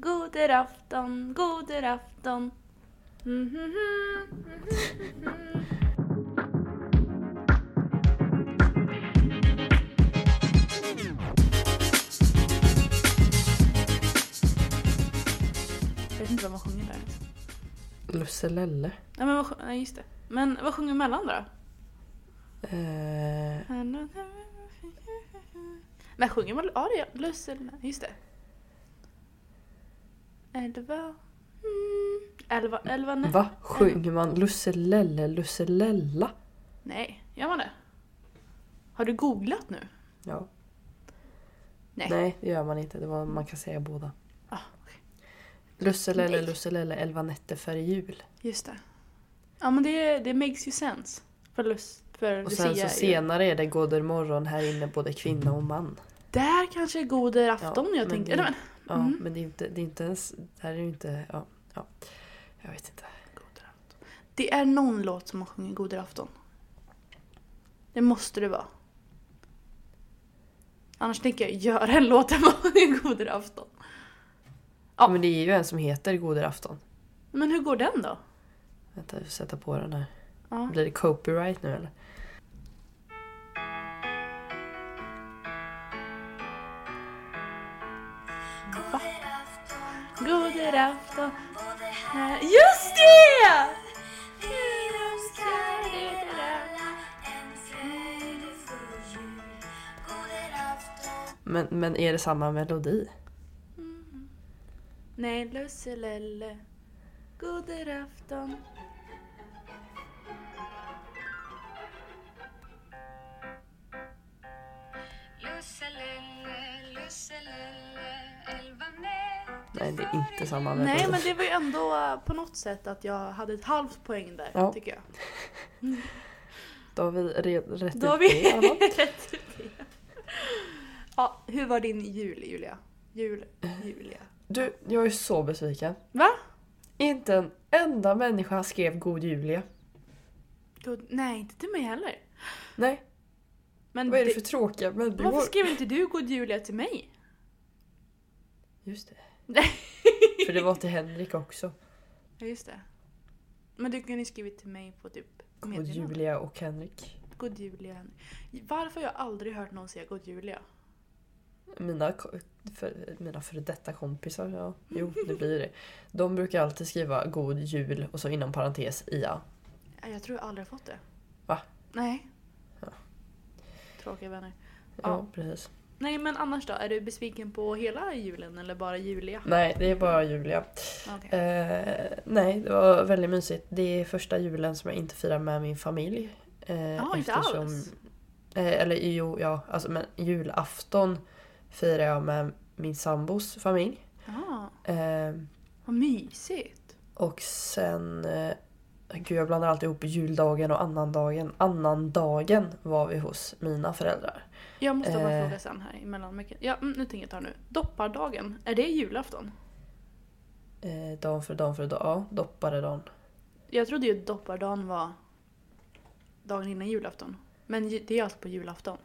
Goder afton, goder afton. Jag vet inte vad man sjunger där. Lusselelle. Ja, men vad, sjung- ja, just det. Men vad sjunger mellan då? Eh, Men sjunger man aria? Lussel... Just det. Elva... Mm, elva... Elva... nä- va? Sjunger man Lusselelle, Lusselella? Nej, gör man det? Har du googlat nu? Ja. Nej. Nej, det gör man inte. Det var, man kan säga båda. Ah, okej. Lusselelle, Nej. Lusselelle, elva nätter före jul. Just det. Ja men det, det makes ju sense. För, lust, för Och sen så senare är det Goder morgon här inne både kvinna och man. Där kanske är goder afton Ja, jag tänker. det- Eller men, Ja, Mm. men det är inte, det är inte ens... Det här är ju inte... Ja, ja. Jag vet inte. goder afton. Det är någon låt som man sjunger goder afton. Det måste det vara. Annars tänker jag göra en låt där man sjunger goder afton. Ja. Men det är ju en som heter Goder afton. Men hur går den då? Vänta, jag får sätta på den här. Ja. Blir det copyright nu eller? Goder afton. Just det! Men, men är det samma melodi? Nej, lusselelle. Goder afton. Lusselelle, lusselelle, Nej, det är inte samma. Nej, men det var ju ändå eh, på något sätt att jag hade ett halvt poäng där, Ja. tycker jag. Då har vi rätt Då har ut vi rätt ut det. Ja, hur var din jul, Julia? Jul, Julia. Du, jag är så besviken. Va? Inte en enda människa skrev God Julia. God, nej, inte till mig heller. Nej, Men vad är det det- för tråkiga människor? varför skrev inte du God Julia till mig? Just det. För det var till Henrik också. Ja, just det. Men du kunde ju skrivit till mig på typ God meddelande. Julia och Henrik. God Julia. Varför har jag aldrig hört någon säga God Julia? Mina, ko- för, mina före detta kompisar, ja. Jo, det blir det. De brukar alltid skriva God Jul och så inom parentes IA. Ja, Jag tror jag aldrig har fått det. Va? Nej. Ja. Tråkiga vänner. Ja, Ja. precis. Nej men annars då? Är du besviken på hela julen eller bara Julia? Nej, det är bara Julia. Okej. Eh, nej, det var väldigt mysigt. Det är första julen som jag inte firar med min familj. Eh, Ja, inte alls. Eh, eller jo, ja. Alltså, men julafton firar jag med min sambos familj. Ja, Eh, vad mysigt. och sen... Gud, jag blandar alltid ihop juldagen och annandagen. Annandagen var vi hos mina föräldrar. Jag måste bara Eh. fråga sen här emellan. Ja, mm, nu tänker jag ta nu. Doppardagen, är det julafton? Eh, dagen för dagen för dag. Ja, dopparedagen. Jag trodde ju doppardagen var dagen innan julafton. Men det är alltså på julafton.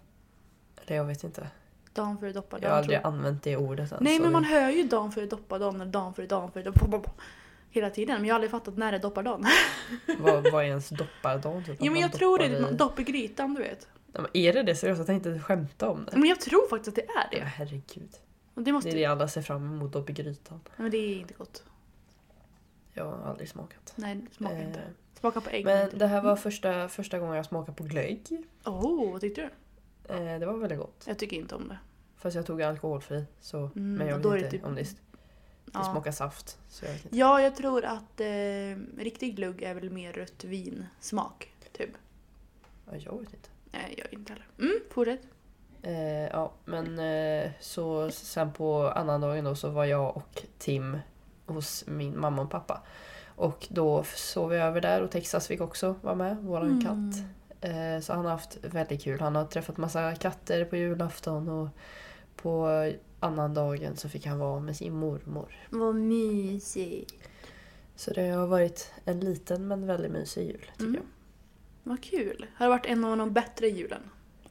Eller jag vet inte. Dagen före Jag har doppardagen. aldrig använt det ordet än. Nej men man det- hör ju dagen före doppardagen eller dagen före dagen före dopp- hela tiden. Men jag har aldrig fattat när det är doppardagen. Vad, vad är ens doppardagen? Typ, Jo men jag tror det, är i- dopp i grytan du vet. Ja, men är det det seriöst? Jag tänkte inte skämta om det. Men jag tror faktiskt att det är Ja, det. herregud. Och det måste... Det är det alla ser fram emot, dopp i grytan. Men det är inte gott. Jag har aldrig smakat. Nej, det smakar Eh, inte. Smaka på ägg. Men det här var första, första gången jag smakade på glögg. Oh, vad tyckte du? Eh, det var väldigt gott. Jag tycker inte om det. Fast jag tog alkoholfri. Så, Mm, men jag vet är inte typ- om det, det Ja. smakar saft. Jag. Ja, jag tror att eh, riktig glugg är väl mer rött vinsmak. Typ. Ja, jag vet inte. Nej, jag inte heller. Mm, fortsätt. Eh, ja, men eh, så sen på annandagen då så var jag och Tim hos min mamma och pappa. Och då sov vi över där och Texas fick också vara med, våran Mm. katt. Eh, så han har haft väldigt kul. Han har träffat massa katter på julafton och på annandagen så fick han vara med sin mormor. Vad mysigt. Så det har varit en liten men väldigt mysig jul tycker Mm. Vad kul. Har det varit en av de bättre julen?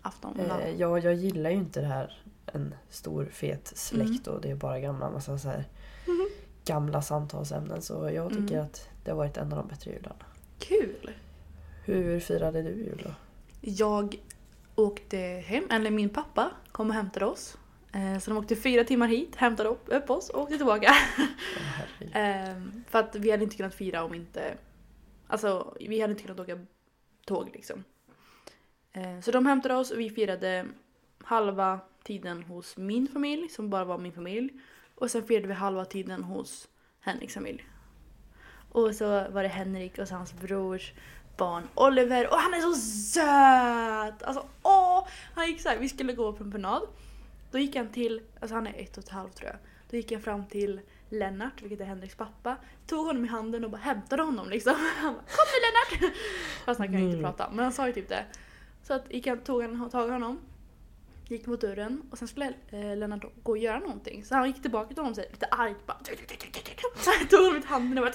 Afton? jag. Eh, ja, jag gillar ju inte det här en stor fet släkt Mm. och det är bara gamla, massa så här gamla samtalsämnen. Så jag tycker Mm. att det har varit en av de bättre jularna. Kul. Hur firade du jul då? Jag åkte hem, eller min pappa kom och hämtade oss. Eh, Så de åkte fyra timmar hit, hämtade upp, upp oss och åkte tillbaka. Ehm, För att vi hade inte kunnat fira om inte... Alltså, vi hade inte kunnat åka tåg liksom. Eh, Så de hämtade oss och vi firade halva tiden hos min familj, som bara var min familj. Och sen firade vi halva tiden hos Henriks familj. Och så var det Henrik och hans brors barn Oliver och han är så söt! Alltså åh! Han gick så här, vi skulle gå på en promenad. Då gick han till, alltså han är ett och ett halvt tror jag. Då gick jag fram till Lennart, vilket är Henriks pappa. Tog honom i handen och bara hämtade honom liksom. Han bara Kom nu Lennart! Fast han kan ju inte Mm. prata, men han sa ju typ det. Så att gick han, tog han tag i honom. Gick mot dörren och sen skulle eh, Lennart gå och göra någonting. Så han gick tillbaka till honom så här, lite argt bara. Så han tog honom i handen och bara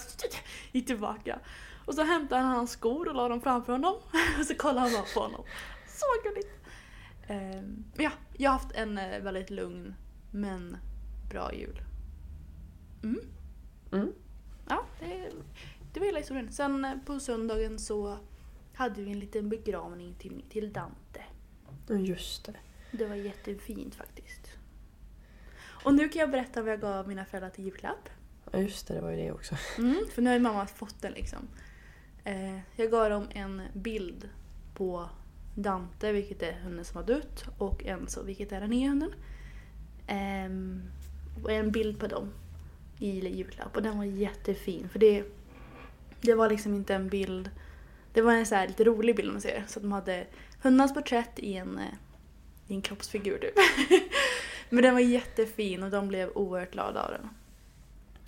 gick tillbaka. Och så hämtade han hans skor och la dem framför honom. Och så kollade han bara på honom. Så gulligt! Ehm, ja, jag har haft en eh, väldigt lugn men bra jul. Mm. Mm. Ja, det, det var hela historien. Sen eh, på söndagen så hade vi en liten begravning till, till Dante. Just det. Det var jättefint faktiskt. Och nu kan jag berätta vad jag gav mina föräldrar till julklapp. Ja, just det, det var ju det också. Mm, för nu har ju mamma fått den liksom. Eh, jag gav dem en bild på Dante, vilket är hunden som har dött, och Enzo, vilket är den nya hunden. Ehm, och en bild på dem i julklapp och den var jättefin för det, det var liksom inte en bild, det var en så här lite rolig bild om man säger. Så att de hade hundarnas porträtt i en, eh, i en kroppsfigur typ. Men den var jättefin och de blev oerhört glada av den.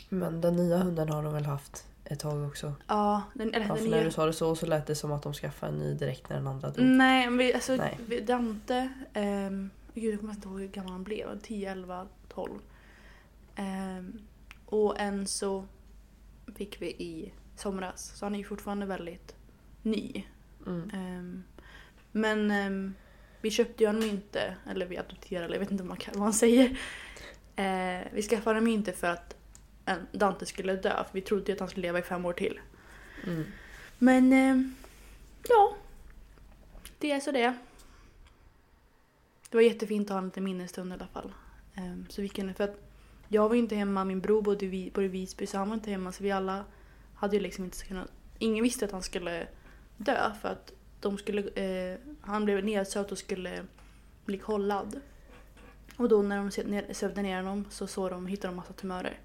Men den nya hunden har de väl haft ett tag också? Ja, den, eller Ja, den när du sa det så så lät det som att de skaffade en ny direkt när den andra dog. Nej, men vi, alltså Nej. vi- Dante, um, gud jag kommer inte ihåg hur gammal han blev, 10, 11, 12. Ehm, och Enzo fick vi i somras, så han är ju fortfarande väldigt ny. Mm. Ehm, men ehm, vi köpte ju honom inte, eller vi adopterade, jag vet inte vad man, kan, vad man säger. Eh, vi skaffade honom inte för att en, Dante skulle dö, för vi trodde ju att han skulle leva i fem år till. Mm. Men ehm, ja, det är så det. Det var jättefint att ha en liten minnesstund i alla fall. Ehm, så vi kunde, för att jag var ju inte hemma, min bror bodde i Visby så han var inte hemma så vi alla hade ju liksom inte kunnat... Ingen visste att han skulle dö för att de skulle, eh, han blev nedsövd och skulle bli kollad. Och då när de sövde ner honom så såg de, hittade de massa tumörer.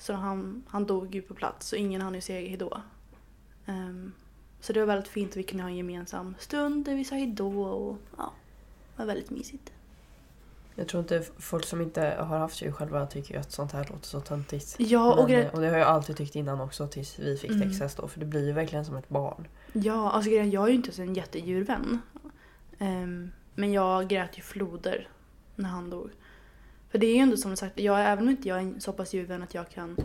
Så han, han dog ju på plats så ingen hann ju säga hejdå. Ehm, så det var väldigt fint att vi kunde ha en gemensam stund där vi sa hejdå och ja, det var väldigt mysigt. Jag tror inte folk som inte har haft djur själva tycker ju att sånt här låter så töntigt. Ja, och, Men, eh, och det har jag alltid tyckt innan också tills vi fick Mm. Texas då. För det blir ju verkligen som ett barn. ja, alltså jag är ju inte så en jättedjurvän. Ehm, men jag grät ju floder när han dog. För det är ju ändå som sagt, jag, även om inte jag är så pass djurvän att jag kan,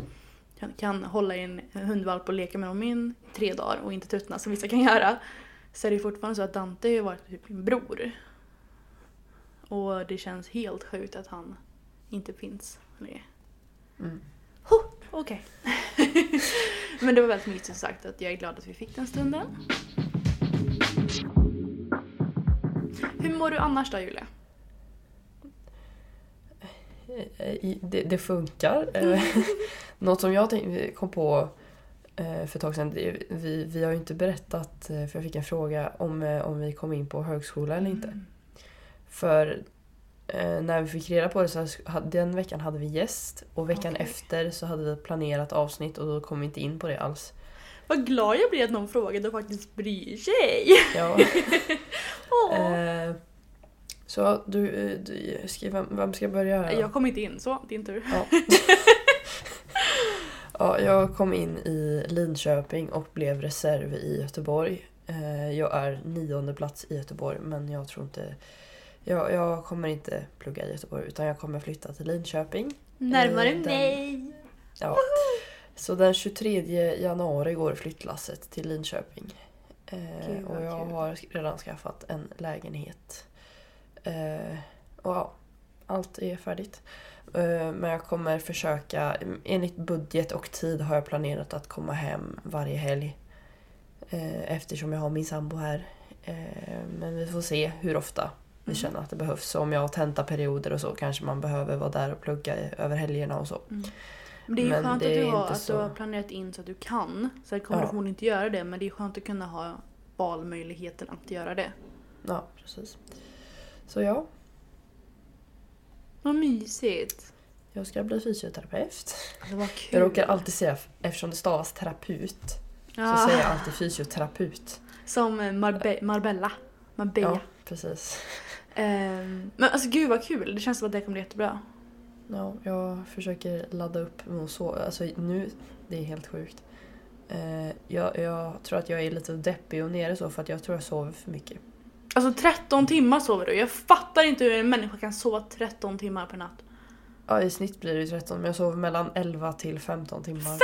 kan, kan hålla i en hundvalp och leka med dem i tre dagar och inte tröttna som vissa kan göra. Så är det fortfarande så att Dante har varit typ min bror. Och det känns helt sjukt att han inte finns längre. Mm. Ho, Okej. Men det var väldigt mysigt sagt att jag är glad att vi fick den stunden. Hur mår du annars då Julia? Det, det funkar. Eh, Något som jag kom på eh, för ett tag sedan. Vi, vi har ju inte berättat, eh, för jag fick en fråga om, om vi kom in på högskola eller inte. Mm. För när vi fick reda på det så den veckan hade vi gäst och veckan Okej. efter så hade vi planerat avsnitt och då kom vi inte in på det alls. Vad glad jag blir att någon frågade och faktiskt bryr sig. Ja. Eh, Så du, eh, du skriv, vem, vem ska börja här? Jag kom inte in, så din tur. Ja. ja, jag kom in i Linköping och blev reserv i Göteborg. Eh, Jag är nionde plats i Göteborg men jag tror inte... Jag, jag kommer inte plugga i Göteborg utan jag kommer flytta till Linköping. Närmare Eh, den- mig! Ja. Så den 23 januari går flyttlasset till Linköping. Gud, och jag har redan skaffat en lägenhet. Eh, och ja, allt är färdigt. Eh, men jag kommer försöka, enligt budget och tid har jag planerat att komma hem varje helg. Eh, eftersom jag har min sambo här. Eh, men vi får se hur ofta vi Mm. känner att det behövs. Så om jag har tentaperioder och så kanske man behöver vara där och plugga över helgerna och så. Men det är ju Men skönt att, du har, att så- du har planerat in så att du kan. Sen kommer Ja. du förmodligen inte göra det men det är skönt att kunna ha valmöjligheten att göra det. Ja, precis. Så ja, Vad mysigt. jag ska bli fysioterapeut. Alltså vad kul. Jag råkar alltid säga, eftersom det stavas terapeut, så Ja, säger jag alltid fysioterapeut. Som eh, Marbe- Marbella. Marbella. Ja, precis. Ehm, men alltså gud vad kul. Det känns som att det kommer bli jättebra. Ja, jag försöker ladda upp att sova. Alltså nu, det är helt sjukt. Eh, jag, jag tror att jag är lite deppig och nere så för att jag tror jag sover för mycket. Alltså 13 timmar sover du. Jag fattar inte hur en människa kan sova 13 timmar per natt. Ja, i snitt blir det ju 13 men jag sover mellan 11 till 15 timmar. 15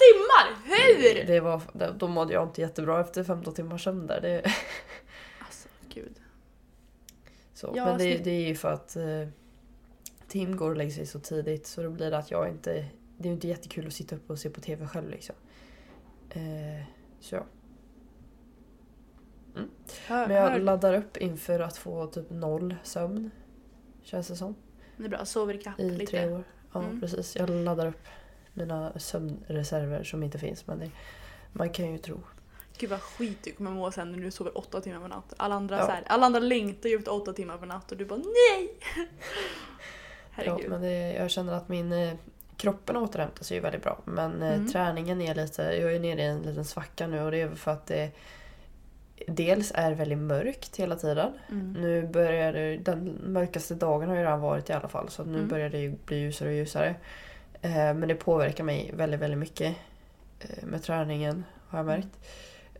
timmar! Hur? Det var, då mådde jag inte jättebra efter 15 timmars sömn där. Det, Alltså gud. Så. Ja, men det, det är ju för att eh, Tim går och lägger sig så tidigt så då blir det att jag inte... Det är ju inte jättekul att sitta uppe och se på TV själv liksom. Eh, så ja. Hör, Men jag laddar upp inför att få typ noll sömn. Känns det som. Det är bra, sover ikapp I lite. tre år. Ja Mm. precis. Jag laddar upp mina sömnreserver som inte finns men det, man kan ju tro. Gud vad skit du kommer må sen när du sover 8 timmar per natt. Alla andra, Ja. så här, alla andra längtar ju efter 8 timmar per natt och du bara nej! Ja, Herregud. men det, jag känner att min eh, kroppen återhämtar sig ju väldigt bra. Men eh, Mm. träningen är lite, jag är nere i en liten svacka nu och det är för att det dels är väldigt mörkt hela tiden. Mm. Nu börjar det, den mörkaste dagen har ju redan varit i alla fall så nu Mm. börjar det ju bli ljusare och ljusare. Eh, men det påverkar mig väldigt, väldigt mycket eh, med träningen har jag märkt.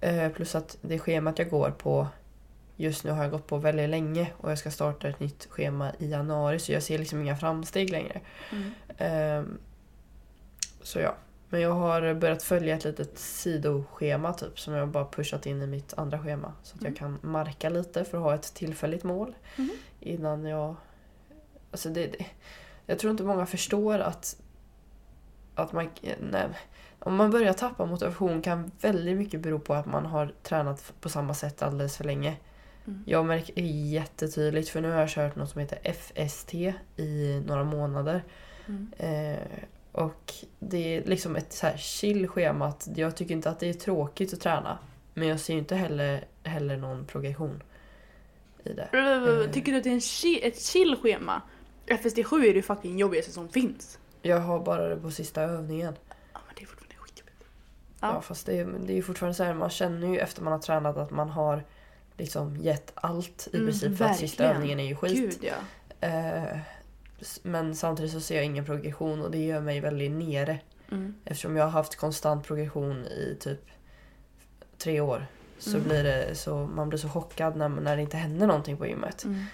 Eh, plus att det schemat jag går på just nu har jag gått på väldigt länge och jag ska starta ett nytt schema i januari så jag ser liksom inga framsteg längre. Mm. Ehm, så ja. Men jag har börjat följa ett litet sidoschema typ som jag bara pushat in i mitt andra schema. Så att Mm. jag kan marka lite för att ha ett tillfälligt mål. Mhm. Innan jag... Alltså det, det, jag tror inte många förstår att... Att man... Nej, om man börjar tappa motivation kan väldigt mycket bero på att man har tränat på samma sätt alldeles för länge. Mm. Jag märker det jättetydligt för nu har jag kört något som heter FST i några månader. Mm. Eh, och det är liksom ett så här chill schema. Att jag tycker inte att det är tråkigt att träna. Men jag ser ju inte heller, heller någon progression i det. Eh. Tycker du att det är chi- ett chill schema? FSD7 är det fucking jobbigaste som finns. Jag har bara det på sista övningen. Ja men det är fortfarande skitjobbigt. Ja. Ja. fast det är, det är ju fortfarande så här, man känner ju efter man har tränat att man har liksom gett allt i Mm, princip. För att sista övningen är ju skit. Gud ja. Eh, men samtidigt så ser jag ingen progression och det gör mig väldigt nere. Mm. Eftersom jag har haft konstant progression i typ tre år. Så Mm. blir det så, man blir så chockad när, när det inte händer någonting på gymmet. Mm.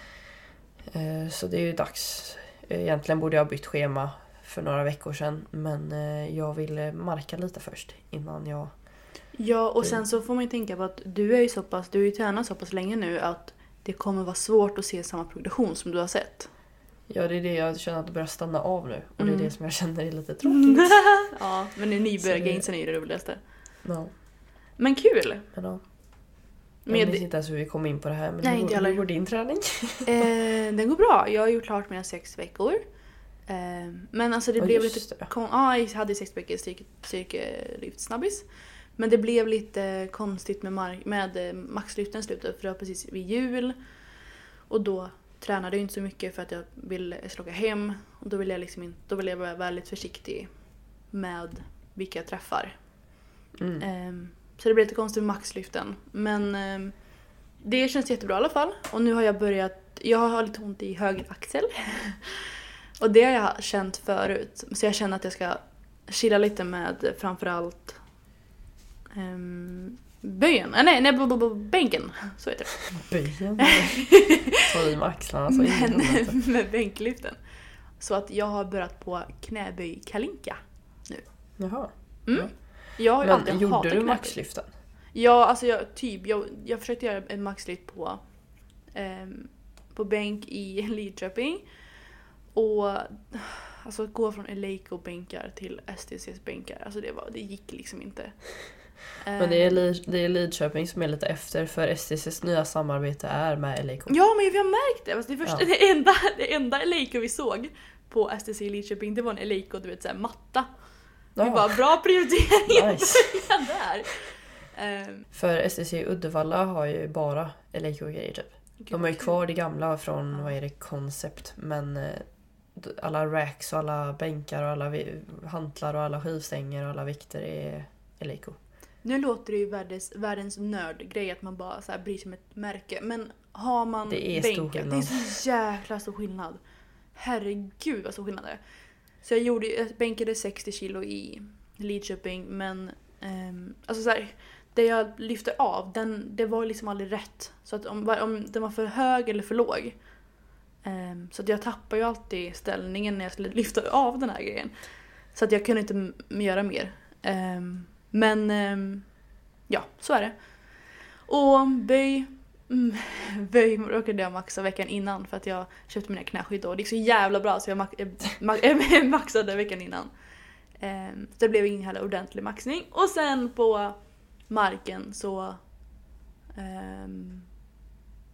Eh, så det är ju dags. Egentligen borde jag ha bytt schema för några veckor sedan. Men eh, jag ville marka lite först innan jag... Ja och sen så får man ju tänka på att du är ju så pass, du har ju tränat så pass länge nu att det kommer vara svårt att se samma progression som du har sett. Ja det är det jag känner att det börjar stanna av nu. Och det är Mm. det som jag känner är lite tråkigt. ja men nybörjargainsen är ju det roligaste. Ja, Men kul! men ja. Men Jag minns inte ens hur vi kom in på det här. Men Nej, hur, hur går din träning? Eh, den går bra. Jag har gjort klart mina sex veckor. Eh, men alltså det Ja, blev lite... det. Kon- ja, jag hade sex veckor styrke, styrkelyft snabbis. Men det blev lite konstigt med, mark- med eh, maxlyften i slutet för det var precis vid jul. Och då tränade jag inte så mycket för att jag ville slåga hem. Och då ville jag liksom inte, då ville jag vara väldigt försiktig med vilka jag träffar. Mm. Ehm, Så det blev lite konstigt med maxlyften. Men ehm, det känns jättebra i alla fall. Och nu har jag börjat jag har lite ont i höger axel. Och det har jag känt förut. Så jag känner att jag ska chilla lite med framförallt um, böjen. Äh, nej, nej, b- b- bänken. Så heter det. Böjen. Ta i med axlarna så Men, med bänklyften. Så att jag har börjat på knäböj kalinka. Jaha. Mm. Jag har ju alltid Men gjorde hatat du maxlyften? Ja, alltså jag, typ. Jag, jag försökte göra en maxlyft på, ehm, på bänk i Lidköping. Och alltså att gå från Eleiko-bänkar till STCs bänkar, alltså det, var, det gick liksom inte. Men det är, Ehm, det är Lidköping som är lite efter för STCs nya samarbete är med LAK. Ja, men vi har märkt det. Alltså det, första, Ja. det, enda, det enda Eleiko vi såg på STC i Lidköping, det var en Eleiko, du vet såhär matta. Vi Ja, bara, bra prioritering nice. där. Ehm, För STC Uddevalla har ju bara LAK-grejer typ. De har ju kvar det gamla från, vad är det, Concept. Men eh, alla racks och alla bänkar och alla vi- hantlar och alla skivstänger och alla vikter är LAK. Nu låter det ju världens, världens nördgrej att man bara så här bryr sig om ett märke. Men har man Det är stor bänken, det skillnad. är så jäkla stor skillnad. Herregud vad stor skillnad det är. Så jag, gjorde, jag bänkade 60 kilo i Lidköping men ehm, alltså så här, det jag lyfte av, den, det var liksom aldrig rätt. Så att om, om den var för hög eller för låg. ehm, så att jag tappar ju alltid ställningen när jag skulle lyfta av den här grejen. Så att jag kunde inte göra mer. Ehm, men eh, ja, så är det. Och böj, mm, böj råkade jag maxa veckan innan för att jag köpte mina knäskydd då. Det gick så jävla bra så jag max, eh, eh maxade veckan innan. Eh, så det blev ingen heller ordentlig maxning. Och sen på marken så Um,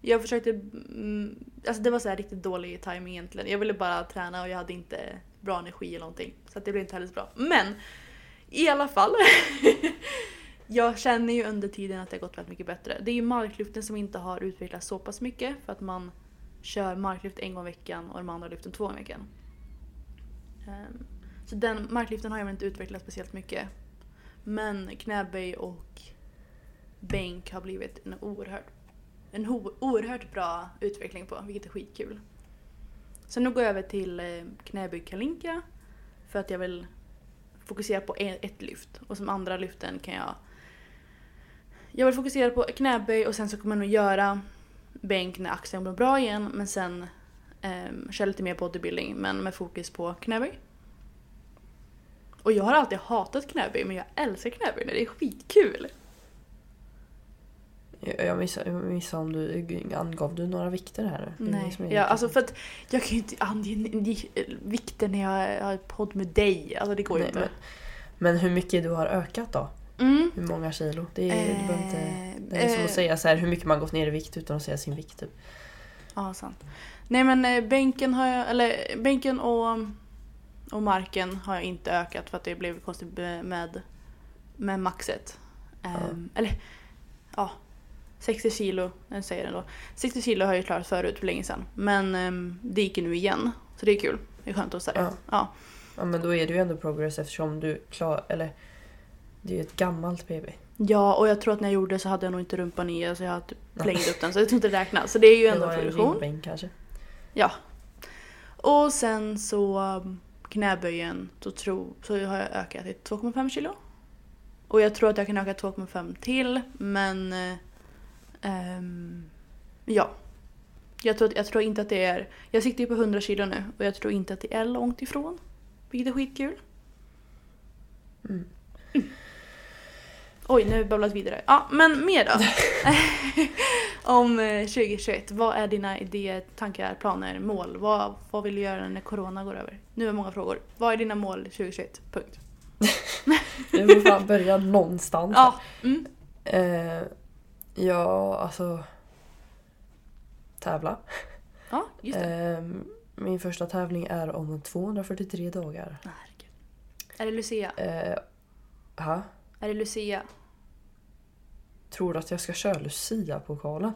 jag försökte, mm, alltså det var så här riktigt dålig timing egentligen. Jag ville bara träna och jag hade inte bra energi eller någonting. Så att det blev inte heller så bra. Men i alla fall. jag känner ju under tiden att det har gått väldigt mycket bättre. Det är ju marklyften som inte har utvecklats så pass mycket för att man kör marklyft en gång i veckan och de andra lyften två gånger i veckan. Ehm, så den marklyften har jag väl inte utvecklat speciellt mycket. Men knäböj och bänk har blivit en oerhört, en oerhört bra utveckling på, vilket är skitkul. Så nu går jag över till eh, knäböj kalinka för att jag vill fokusera på ett lyft och som andra lyften kan jag jag vill fokusera på knäböj och sen så kommer jag nog göra bänk när axeln blir bra igen men sen eh, köra lite mer bodybuilding men med fokus på knäböj. Och jag har alltid hatat knäböj men jag älskar knäböj, det är skitkul. Jag missade, jag missade om du angav du några vikter här? Det det Nej, ja, alltså för att jag kan ju inte ange vikten när jag har podd med dig. Alltså det går ju inte. men, men hur mycket du har ökat då? Mm. Hur många kilo? Det är, du behöver inte, Eh, det är som eh, att säga så här, hur mycket man gått ner i vikt utan att säga sin vikt. Typ. Ja, sant. Nej men eh, bänken har jag, eller bänken och, och marken har jag inte ökat för att det blev konstigt med, med maxet. Ehm, Eller ja, 60 kilo, jag säger det då. 60 kilo har jag ju klarat förut för länge sedan. Men ehm, det gick ju nu igen. Så det är kul. Det är skönt att säga. Ja. Ja. Ja men då är det ju ändå progress eftersom du klar, eller det är ju ett gammalt BB. ja, och jag tror att när jag gjorde det så hade jag nog inte rumpan i. Alltså jag har typ flängt upp den så jag tror inte det räknas. Så det är ju Det ändå var en progression. rimbänk kanske. Ja. Och sen så um, knäböjen så, tro, så har jag ökat till 2,5 kilo. Och jag tror att jag kan öka 2,5 till men eh, ehm, ja. Jag tror, jag tror inte att det är... Jag siktar ju på 100 kilo nu och jag tror inte att det är långt ifrån. Vilket är skitkul. Mm. Oj, nu har vi babblat vidare. Ja, men mer då. Om eh, 2021. Vad är dina idéer, tankar, planer, mål? Vad, vad vill du göra när corona går över? Nu är många frågor. Vad är dina mål 2021? Punkt. Vi får fan börja någonstans. Ja. Mm. Eh, ja, alltså... Tävla. Ja, just det. Eh, min första tävling är om 243 dagar. Herregud. Är det Lucia? Eh, ha? Är det Lucia? Tror du att jag ska köra Lucia-pokalen?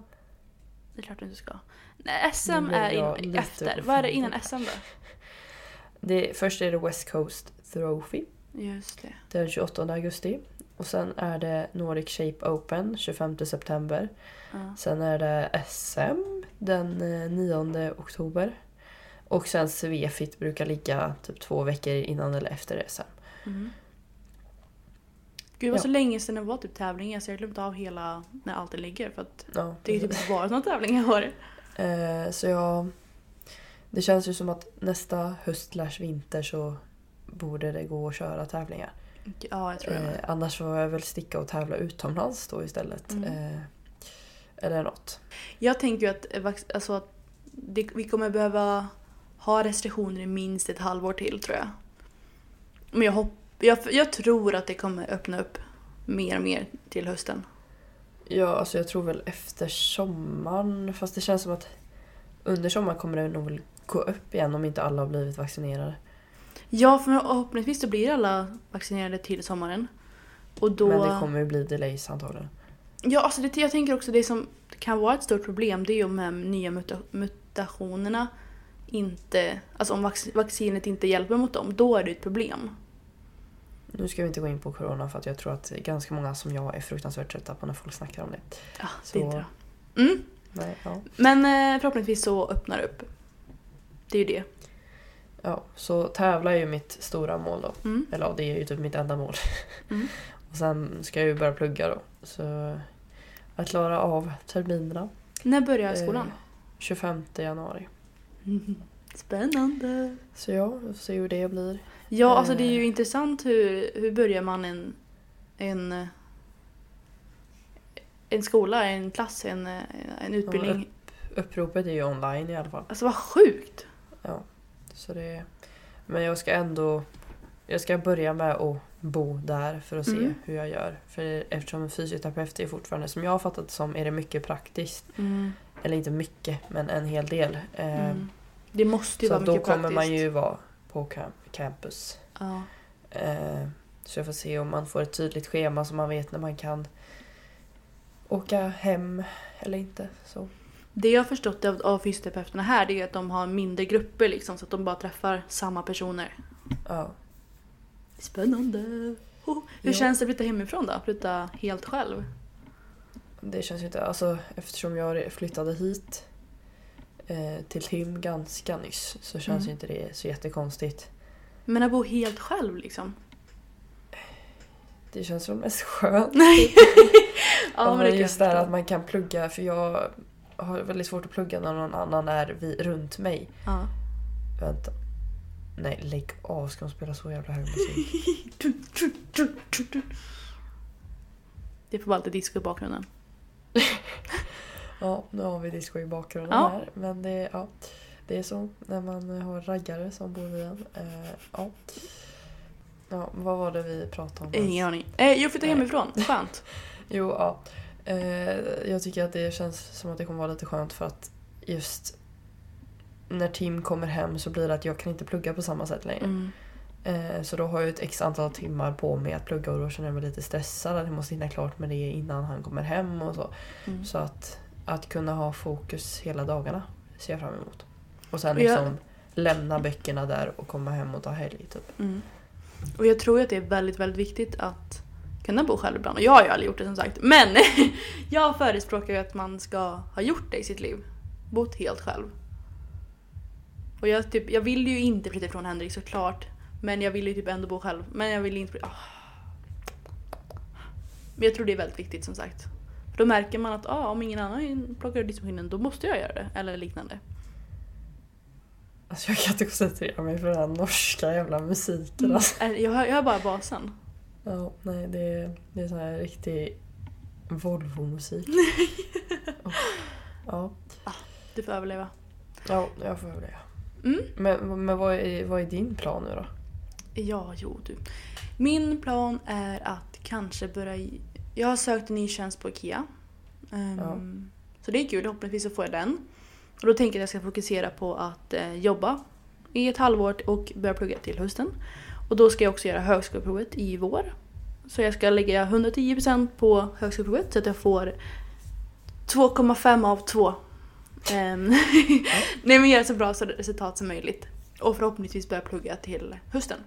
Det är klart du inte ska. Nej, SM är in, efter. Vad är det innan. SM då? Det, först är det West Coast Trophy Just det. den 28 augusti. Och sen är det Nordic Shape Open 25 september. Ja. Sen är det SM den eh, 9 oktober. Och sen Svefit brukar ligga typ två veckor innan eller efter SM. Mm. Gud det var Ja. så länge sedan det var typ tävlingar så jag har glömt av hela när allt det ligger för att Ja, det är typ bara några tävlingar i år. Eh, så jag... Det känns ju som att nästa höst slash vinter så borde det gå att köra tävlingar. Ja, jag tror det. Eh, med. annars får jag väl sticka och tävla utomlands då istället. Mm. Eh, eller något. Jag tänker ju att, eh, alltså, att det, vi kommer behöva ha restriktioner i minst ett halvår till tror jag. Men jag, hopp, jag, jag tror att det kommer öppna upp mer och mer till hösten. Ja, alltså jag tror väl efter sommaren. Fast det känns som att under sommaren kommer det nog väl gå upp igen om inte alla har blivit vaccinerade. Ja, för förhoppningsvis så blir alla vaccinerade till sommaren. Och då... Men det kommer ju bli delays antagligen. Ja, alltså det, jag tänker också det som kan vara ett stort problem det är ju om de här nya muta, mutationerna inte... Alltså om vac, vaccinet inte hjälper mot dem, då är det ett problem. Nu ska vi inte gå in på corona för att jag tror att ganska många som jag är fruktansvärt trötta på när folk snackar om det. Ja, Så- det är inte bra. Mm. Nej, ja. Men eh, förhoppningsvis så öppnar det upp. Det är ju det. Ja, så tävla är ju mitt stora mål då. Mm. Eller ja, det är ju typ mitt enda mål. Mm. Och sen ska jag ju börja plugga då. Så att klara av terminerna. När börjar skolan? Eh, 25 januari. Spännande. Så ja, vi får se hur det blir. Ja, alltså det är Eh. ju intressant hur, hur börjar man en, en, en skola, en klass, en, en utbildning. Uppropet är ju online i alla fall. Alltså vad sjukt! Så det, men jag ska ändå jag ska börja med att bo där för att se Mm. hur jag gör. För eftersom fysioterapeut är fortfarande, som jag har fattat som, är det mycket praktiskt. Mm. Eller inte mycket, men en hel del. Eh, Mm. Det måste ju Så vara att då mycket kommer praktiskt. man ju vara på cam- campus. Ja. Eh, så jag får se om man får ett tydligt schema så man vet när man kan åka hem eller inte. Så. Det jag har förstått av, av fysioterapeuterna här det är att de har mindre grupper liksom så att de bara träffar samma personer. Ja. Spännande! Oh, hur Ja. känns det att flytta hemifrån då? Flytta helt själv? Det känns ju inte, alltså eftersom jag flyttade hit eh, till Tim ganska nyss så känns Mm. ju inte det så jättekonstigt. Men att bo helt själv liksom? Det känns väl mest skönt. Nej! ja, men det just jag det här att förstå. man kan plugga för jag har väldigt svårt att plugga när någon annan är vid, runt mig. Ja. Vänta. Nej, lägg av. Ska de spela så jävla hög musik? Det får vara lite disco i bakgrunden. Ja, nu har vi disco i bakgrunden Ja. här. Men det, ja, det är så när man har raggare som bor vid en. Eh, ja. ja, vad var det vi pratade om? Ingen aning. Eh, jag flyttar Nej. hemifrån, skönt. Jo, ja. Eh, jag tycker att det känns som att det kommer vara lite skönt för att just när Tim kommer hem så blir det att jag kan inte plugga på samma sätt längre. Mm. Eh, så då har jag ett x antal timmar på mig att plugga och då känner jag mig lite stressad att jag måste hinna klart med det innan han kommer hem och så. Mm. Så att, att kunna ha fokus hela dagarna ser jag fram emot. Och sen Och jag- liksom lämna böckerna där och komma hem och ta helg typ. Mm. Och jag tror att det är väldigt, väldigt viktigt att kunna bo själv ibland. Och jag har ju aldrig gjort det som sagt. Men jag förespråkar ju att man ska ha gjort det i sitt liv. Bott helt själv. Och jag, typ, jag vill ju inte flytta ifrån Henrik såklart. Men jag vill ju typ ändå bo själv. Men jag vill inte... Ah. Men jag tror det är väldigt viktigt som sagt. För då märker man att ah, om ingen annan plockar ur diskmaskinen då måste jag göra det. Eller liknande. Alltså jag kan inte koncentrera mig för den här norska jävla musiken alltså. Äh, Jag hör, jag hör bara basen. Ja, nej det är, det är sån här riktig Volvo-musik. Ja, Du får överleva. ja, jag får det. Mm. Men, men vad, är, vad är din plan nu då? Ja, jo du. Min plan är att kanske börja... i- Jag har sökt en ny tjänst på IKEA. Ehm, Ja. Så det är kul, förhoppningsvis så får jag den. Och då tänker jag att jag ska fokusera på att eh, jobba i ett halvår och börja plugga till hösten. Och då ska jag också göra högskoleprovet i vår. Så jag ska lägga 110% på högskoleprovet så att jag får 2,5 av 2. Ehm, Nej men göra så bra resultat som möjligt. Och förhoppningsvis börja plugga till hösten.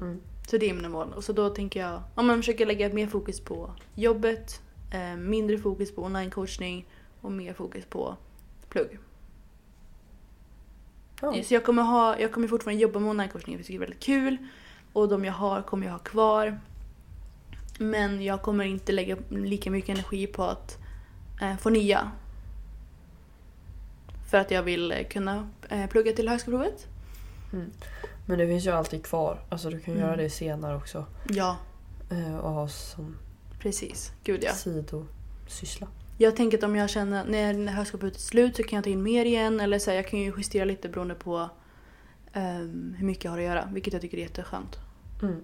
Mm. Så det är mina mål. Och så då tänker jag ja, men försöka lägga mer fokus på jobbet, eh, mindre fokus på online-coachning och mer fokus på plugg. Ja. Så jag kommer, ha, jag kommer fortfarande jobba med onlinekorsningen för jag tycker det är väldigt kul. Och de jag har kommer jag ha kvar. Men jag kommer inte lägga lika mycket energi på att eh, få nya. För att jag vill eh, kunna eh, plugga till högskoleprovet. Men det finns ju alltid kvar. Alltså du kan Mm. göra det senare också. Ja, Eh, och ha som precis. Gud ja. sidosyssla. Jag tänker att om jag känner när högskoleprovet är slut så kan jag ta in mer igen. Eller så här, jag kan ju justera lite beroende på ehm, hur mycket jag har att göra. Vilket jag tycker är jätteskönt. Mm.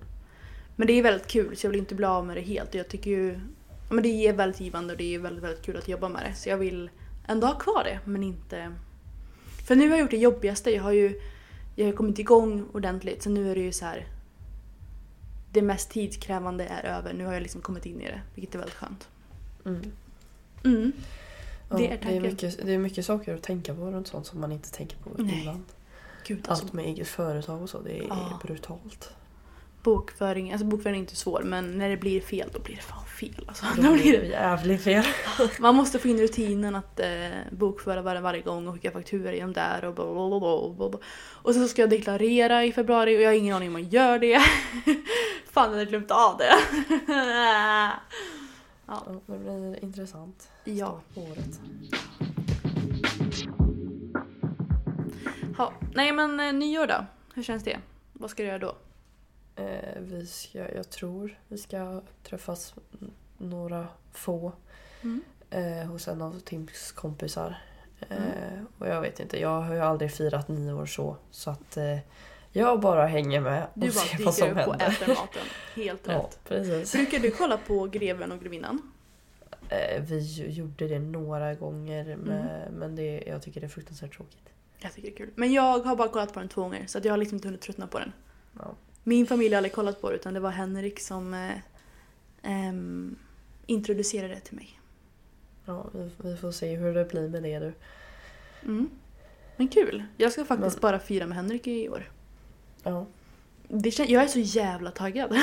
Men det är väldigt kul så jag vill inte bli av med det helt. Jag tycker ju... Men det är väldigt givande och det är väldigt, väldigt kul att jobba med det. Så jag vill ändå ha kvar det men inte... För nu har jag gjort det jobbigaste. Jag har ju jag har kommit igång ordentligt så nu är det ju så här. Det mest tidskrävande är över. Nu har jag liksom kommit in i det vilket är väldigt skönt. Mm. Mm. Ja, Det är det, är mycket, det är mycket saker att tänka på runt sånt som man inte tänker på Nej. innan. Gud alltså. Allt med eget företag och så, det är Ja. brutalt. Bokföring, alltså bokföring är inte svår men när det blir fel då blir det fan fel. Alltså. Då Då blir det jävligt fel. Man måste få in rutinen att eh, bokföra varje, varje gång och skicka fakturor genom där och bla, bla, bla, bla, bla, bla. Och sen så ska jag deklarera i februari och jag har ingen aning om man gör det. Fan, jag hade glömt av det. Ja. Det blir intressant. Ja. Året. ja. Nej men eh, nyår då? Hur känns det? Vad ska du göra då? Eh, vi ska, jag tror vi ska träffas några få Mm. eh, hos en av Tims kompisar. Eh, Mm. och jag vet inte, jag har ju aldrig firat nyår så. Så att eh, jag bara hänger med och Du bara ser vad som dyker upp och händer. äter maten. Helt Ja, rätt. precis. Brukar du kolla på Greven och Grevinnan? Eh, vi gjorde det några gånger Mm. med, men det, jag tycker det är fruktansvärt tråkigt. Jag tycker det är kul. Men jag har bara kollat på den två gånger så jag har liksom inte hunnit tröttna på den. Ja. Min familj har aldrig kollat på det utan det var Henrik som eh, ehm, introducerade det till mig. Ja, vi, vi får se hur det blir med det du. Mm. Men kul! Jag ska faktiskt Men- bara fira med Henrik i år. Ja. Det kän- jag är så jävla taggad.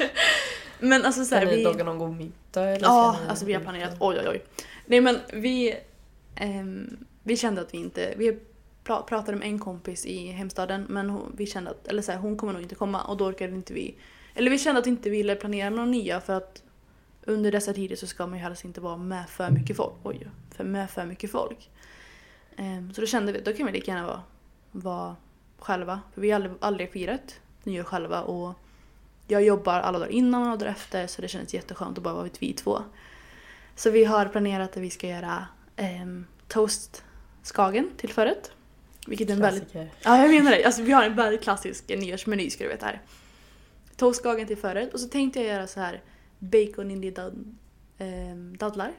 men alltså Ska såhär, ni vi... laga någon god middag? Eller Ja, ska ni alltså vi har planerat. Oj, oj, oj. Nej men vi... ehm, vi kände att vi inte... Vi pra- pratade med en kompis i hemstaden men hon, vi kände att... Eller så här, hon kommer nog inte komma och då orkade inte vi... Eller vi kände att vi inte ville planera några nya för att under dessa tider så ska man ju helst inte vara med för mycket folk. Oj, för med för mycket folk. Ehm, så då kände vi att då kan vi lika gärna vara, vara själva. För vi har aldrig, aldrig firat nyår själva och jag jobbar alla dagar innan och dagar efter så det känns jätteskönt att bara vara vi två. Så vi har planerat att vi ska göra ehm, toast skagen till förrätt. Vilket är en väldigt... Ja, jag menar det. Alltså, vi har en väldigt klassisk nyårsmeny ska du veta här. Toast skagen till förrätt och så tänkte jag göra så här bacon in i dad, ehm, dadlar.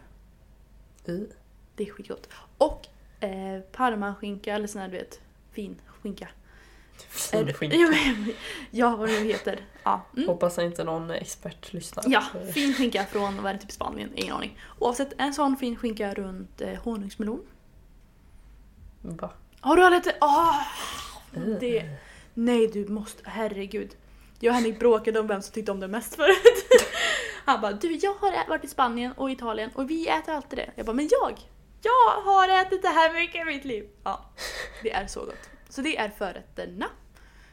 I. Det är skitgott. Och eh, parmaskinka eller sån här du vet fin skinka. Fin skinka. Ja, ja, vad det nu heter. Ja. Mm. Hoppas inte någon expert lyssnar. Ja, fin skinka från, vad är det, typ Spanien? Ingen aning. Oavsett, en sån fin skinka runt eh, honungsmelon. Va? Har du aldrig ätit? Eh. Det... Nej, du måste... Herregud. Jag och Henrik bråkade om vem som tyckte om det mest förut. Han bara, du jag har varit i Spanien och Italien och vi äter alltid det. Jag bara, men jag? Jag har ätit det här mycket i mitt liv. Ja, det är så gott. Så det är förrätterna.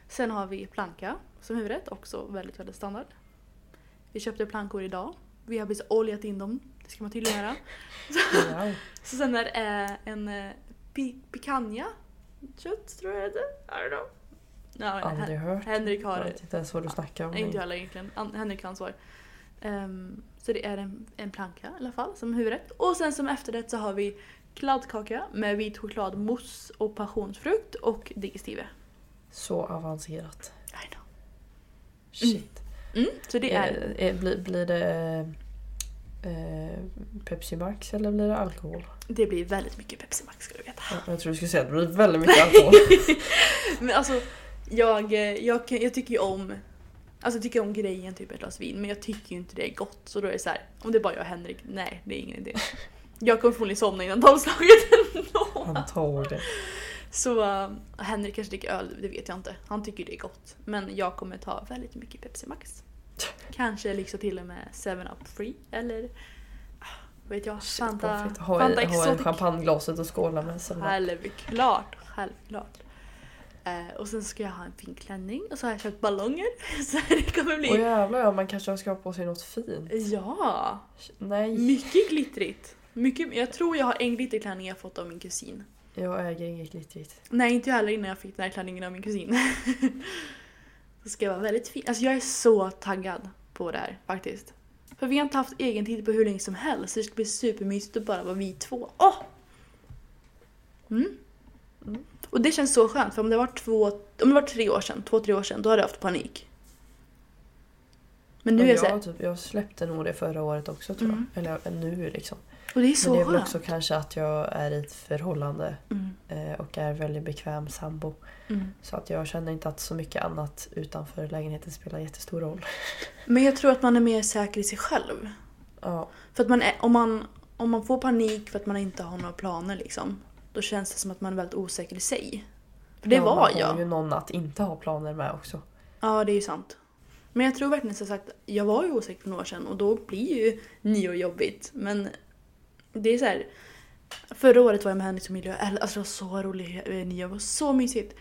Sen har vi planka som huvudrätt, också väldigt, väldigt standard. Vi köpte plankor idag. Vi har precis oljat in dem, det ska man tydligen göra. Wow. Så sen är det eh, en eh, pi- picanha kött tror jag det. I don't know. Ja, Aldrig hört. Henrik Jag har vet inte ens vad du snackar om. Inte jag heller egentligen. Henrik har ansvar. Ehm, så det är en, en planka i alla fall som huvudrätt. Och sen som efterrätt så har vi kladdkaka med vit chokladmousse och passionsfrukt och digestive. Så avancerat. I know. Shit. Mm, så det är... Eh, eh, blir, blir det eh, Pepsi Max eller blir det alkohol? Det blir väldigt mycket Pepsi Max ska du veta. Ja, Jag tror du skulle säga att det blir väldigt mycket alkohol. Men alltså, jag, eh, jag, jag tycker ju om Alltså jag tycker om grejen typ ett glas vin men jag tycker ju inte det är gott så då är det så här, om det är bara jag och Henrik, nej det är ingen idé. Jag kommer förmodligen somna innan tolvslaget ändå. Antagligen. Så uh, Henrik kanske dricker öl, det vet jag inte. Han tycker det är gott. Men jag kommer ta väldigt mycket Pepsi Max. Kanske liksom till och med 7-Up Free eller ah, vet jag. Shit, Fanta, frites. Ha, Fanta i, ha i Exotic. champagneglaset och skåla med sen. Självklart, självklart. Eh, och sen ska jag ha en fin klänning och så har jag köpt ballonger. Så det kommer bli... Åh jävlar ja, man kanske ska ha på sig något fint. Ja! Nej, Mycket glittrigt. Mycket, jag tror jag har en glitterklänning jag fått av min kusin. jag äger inget glittrigt. Nej, inte jag heller innan jag fick den här klänningen av min kusin. så ska vara väldigt fin. Alltså jag är så taggad på det här faktiskt. För vi har inte haft egen tid på hur länge som helst. Så det ska bli supermysigt att bara vara vi två. Åh! Mm. Mm. Och det känns så skönt för om det var två, om det var tre år sedan, två, tre år sedan, då hade jag haft panik. Men nu Och är det så jag, här, typ, jag släppte nog det förra året också tror Mm. jag. Eller nu liksom. Och det är Men så det är väl också kanske att jag är i ett förhållande Mm. eh, och är väldigt bekväm sambo. Mm. Så att jag känner inte att så mycket annat utanför lägenheten spelar jättestor roll. Men jag tror att man är mer säker i sig själv. Ja, För att man är, om, man, om man får panik för att man inte har några planer liksom. Då känns det som att man är väldigt osäker i sig. För det ja, var man har jag. ju någon att inte ha planer med också. Ja, det är ju sant. Men jag tror verkligen som sagt, jag var ju osäker för några år sedan och då blir ju nyår jobbigt. Men det är så här. Förra året var jag med och Emilia och alltså det var så roligt eh, det var så mysigt.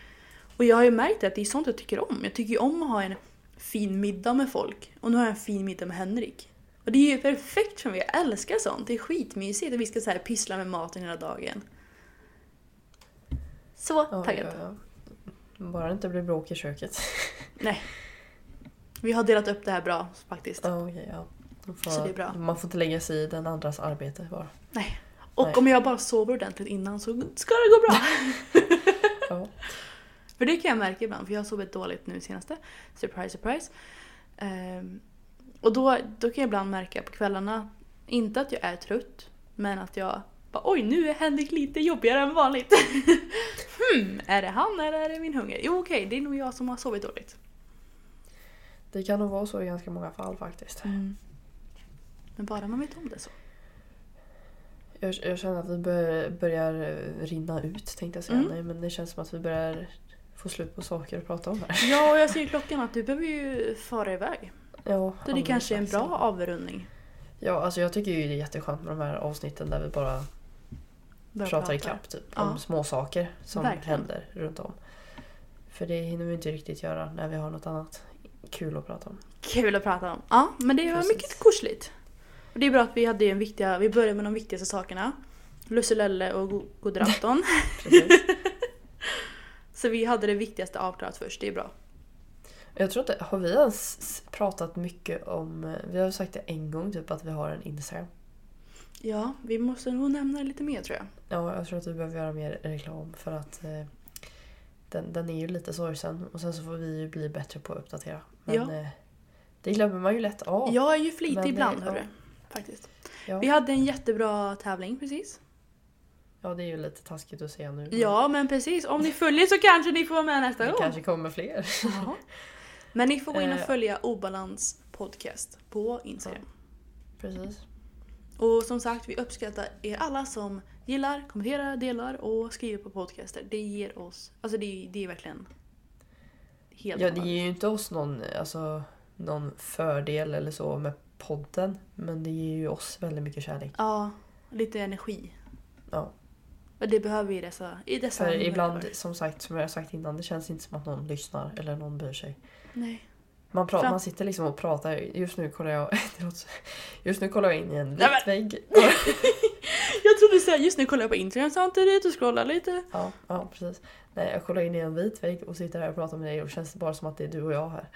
Och jag har ju märkt att det är sånt jag tycker om. Jag tycker ju om att ha en fin middag med folk. Och nu har jag en fin middag med Henrik. Och det är ju perfekt för mig, jag älskar sånt. Det är skitmysigt att vi ska så här pyssla med maten hela dagen. Så Ja, taggad. ja, ja. Bara det inte blir bråk i köket. Nej. Vi har delat upp det här bra faktiskt. Ja, okej, ja. Får, Så det är bra. Man får inte lägga sig i den andras arbete bara. Nej. Och Nej. om jag bara sover ordentligt innan så ska det gå bra. Ja. för det kan jag märka ibland, för jag har sovit dåligt nu senaste. Surprise, surprise. Ehm, och då, då kan jag ibland märka på kvällarna, inte att jag är trött, men att jag bara oj nu är Henrik lite jobbigare än vanligt. hmm, är det han eller är det min hunger? Jo okej, det är nog jag som har sovit dåligt. Det kan nog vara så i ganska många fall faktiskt. Men bara man vet om det så. Jag, jag känner att vi bör, börjar eh, rinna ut tänkte jag säga. Mm. Nej, men det känns som att vi börjar få slut på saker att prata om här. Ja, och jag ser klockan att du behöver ju fara iväg. Ja, Så det kanske är en bra avrundning. Ja, alltså jag tycker ju det är jätteskönt med de här avsnitten där vi bara Börja pratar prata. ikapp typ, Ja. om små saker som Verkligen. händer runt om. För det hinner vi inte riktigt göra när vi har något annat kul att prata om. Kul att prata om. Ja, men det var Precis. mycket kusligt. Och det är bra att vi hade en viktiga, vi började med de viktigaste sakerna. Lusselelle och go- godafton. Så vi hade det viktigaste avklarat först, det är bra. Jag tror inte, har vi ens pratat mycket om, vi har sagt det en gång typ att vi har en Instagram. Ja, vi måste nog nämna det lite mer tror jag. Ja, jag tror att vi behöver göra mer reklam för att eh, den, den är ju lite sorgsen och sen så får vi ju bli bättre på att uppdatera. Men Ja. eh, det glömmer man ju lätt av. Jag är ju flitig Men, eh, ibland ja. Faktiskt. Ja. Vi hade en jättebra tävling precis. ja, det är ju lite taskigt att säga nu. men Ja, men precis. Om ni följer så kanske ni får vara med nästa Det gång. kanske kommer fler. Ja. Men ni får gå in och Eh. följa Obalans podcast på Instagram. Precis. Och som sagt, vi uppskattar er alla som gillar, kommenterar, delar och skriver på podcaster. Det ger oss, alltså det, det är verkligen helt Ja, det ger ju inte oss någon, alltså, någon fördel eller så med podden. Men det ger ju oss väldigt mycket kärlek. Ja, lite energi. Ja. Och det behöver vi i dessa, i dessa För ibland, som sagt, som jag har sagt innan, det känns inte som att någon lyssnar eller någon bryr sig. Nej. Man, pra- Fram- man sitter liksom och pratar. Just nu kollar jag, just nu kollar jag in i en vit vägg. Jag trodde såhär, just nu kollar jag på Instagram samtidigt och scrollar lite. Ja, ja, precis. Nej, jag kollar in i en vit vägg och sitter här och pratar med dig och det känns bara som att det är du och jag här.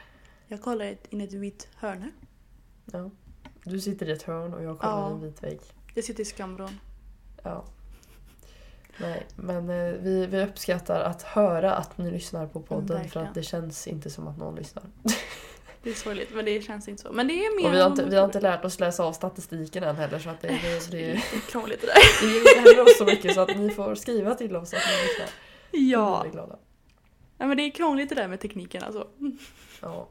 Jag kollar in i ett vitt hörn här. Ja. Du sitter i ett hörn och jag kollar Ja. i en vit vägg. Jag sitter i skamvrån. Ja. Nej, men eh, vi, vi uppskattar att höra att ni lyssnar på podden för verkligen. att det känns inte som att någon lyssnar. Det är sorgligt men det känns inte så. Men det är mer Och vi har, inte, vi har inte lärt oss läsa av statistiken än heller så att det, det, det, är lite krångligt det där. det ger heller oss så mycket så att ni får skriva till oss att ni lyssnar. Ja. vi glada. ja. men det är krångligt det där med tekniken alltså. Ja.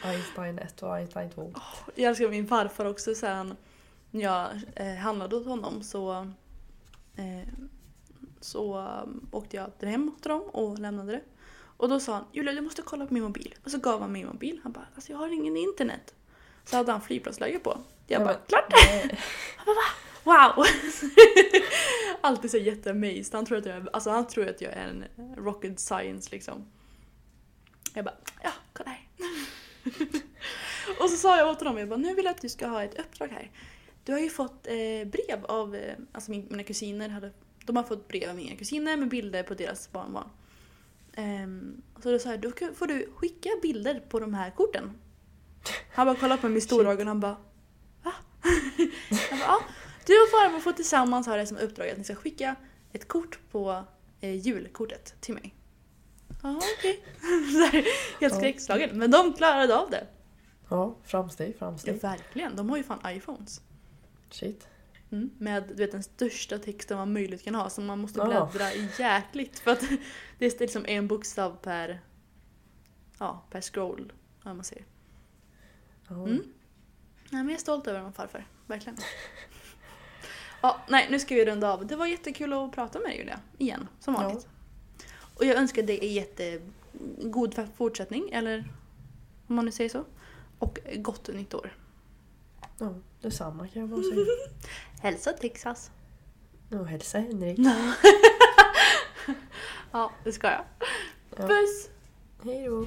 Einstein 1 och Einstein 2. Jag älskar min farfar också sen när jag eh, handlade åt honom så eh, så um, åkte jag hem till dem och lämnade det. Och då sa han Julia du måste kolla på min mobil. Och så gav han min mobil. Han bara alltså jag har ingen internet. Så hade han flygplansläge på. Jag Ja, bara men- klart! Nej. wow! Alltid så jätteamazed. Han tror att jag, alltså han tror att jag är en rocket science liksom. Jag bara, ja. och så sa jag åt honom, jag bara, nu vill jag att du ska ha ett uppdrag här. Du har ju fått eh, brev av, eh, alltså min, mina kusiner hade, de har fått brev av mina kusiner med bilder på deras barnbarn. Ehm, så då sa jag, då får du skicka bilder på de här korten. Han bara kollade på mig med stora ögon han bara, va? jag bara, ja. Du och farmor får tillsammans ha det som uppdrag att ni ska skicka ett kort på eh, julkortet till mig. Ja, okej. Här, Helt skräckslagen. Men de klarade av det. Ja, framsteg, Ja, framsteg. verkligen. De har ju fan iPhones. Shit. Mm. Med du vet, den största texten man möjligt kan ha. Så man måste Ja. bläddra jäkligt. För att det är liksom en bokstav per, ja, per scroll. Om man säger. Ja. Mm. Nej, men jag är stolt över min farfar. Verkligen. Ja, nej, nu ska vi runda av. Det var jättekul att prata med dig Julia. Igen, som Ja. vanligt. Och jag önskar dig en jättegod fortsättning, eller om man nu säger så. Och gott nytt år. ja, detsamma kan jag bara säga. Hälsa Texas. Och hälsa Henrik. Ja, det ska jag. Ja. Puss! Hej då.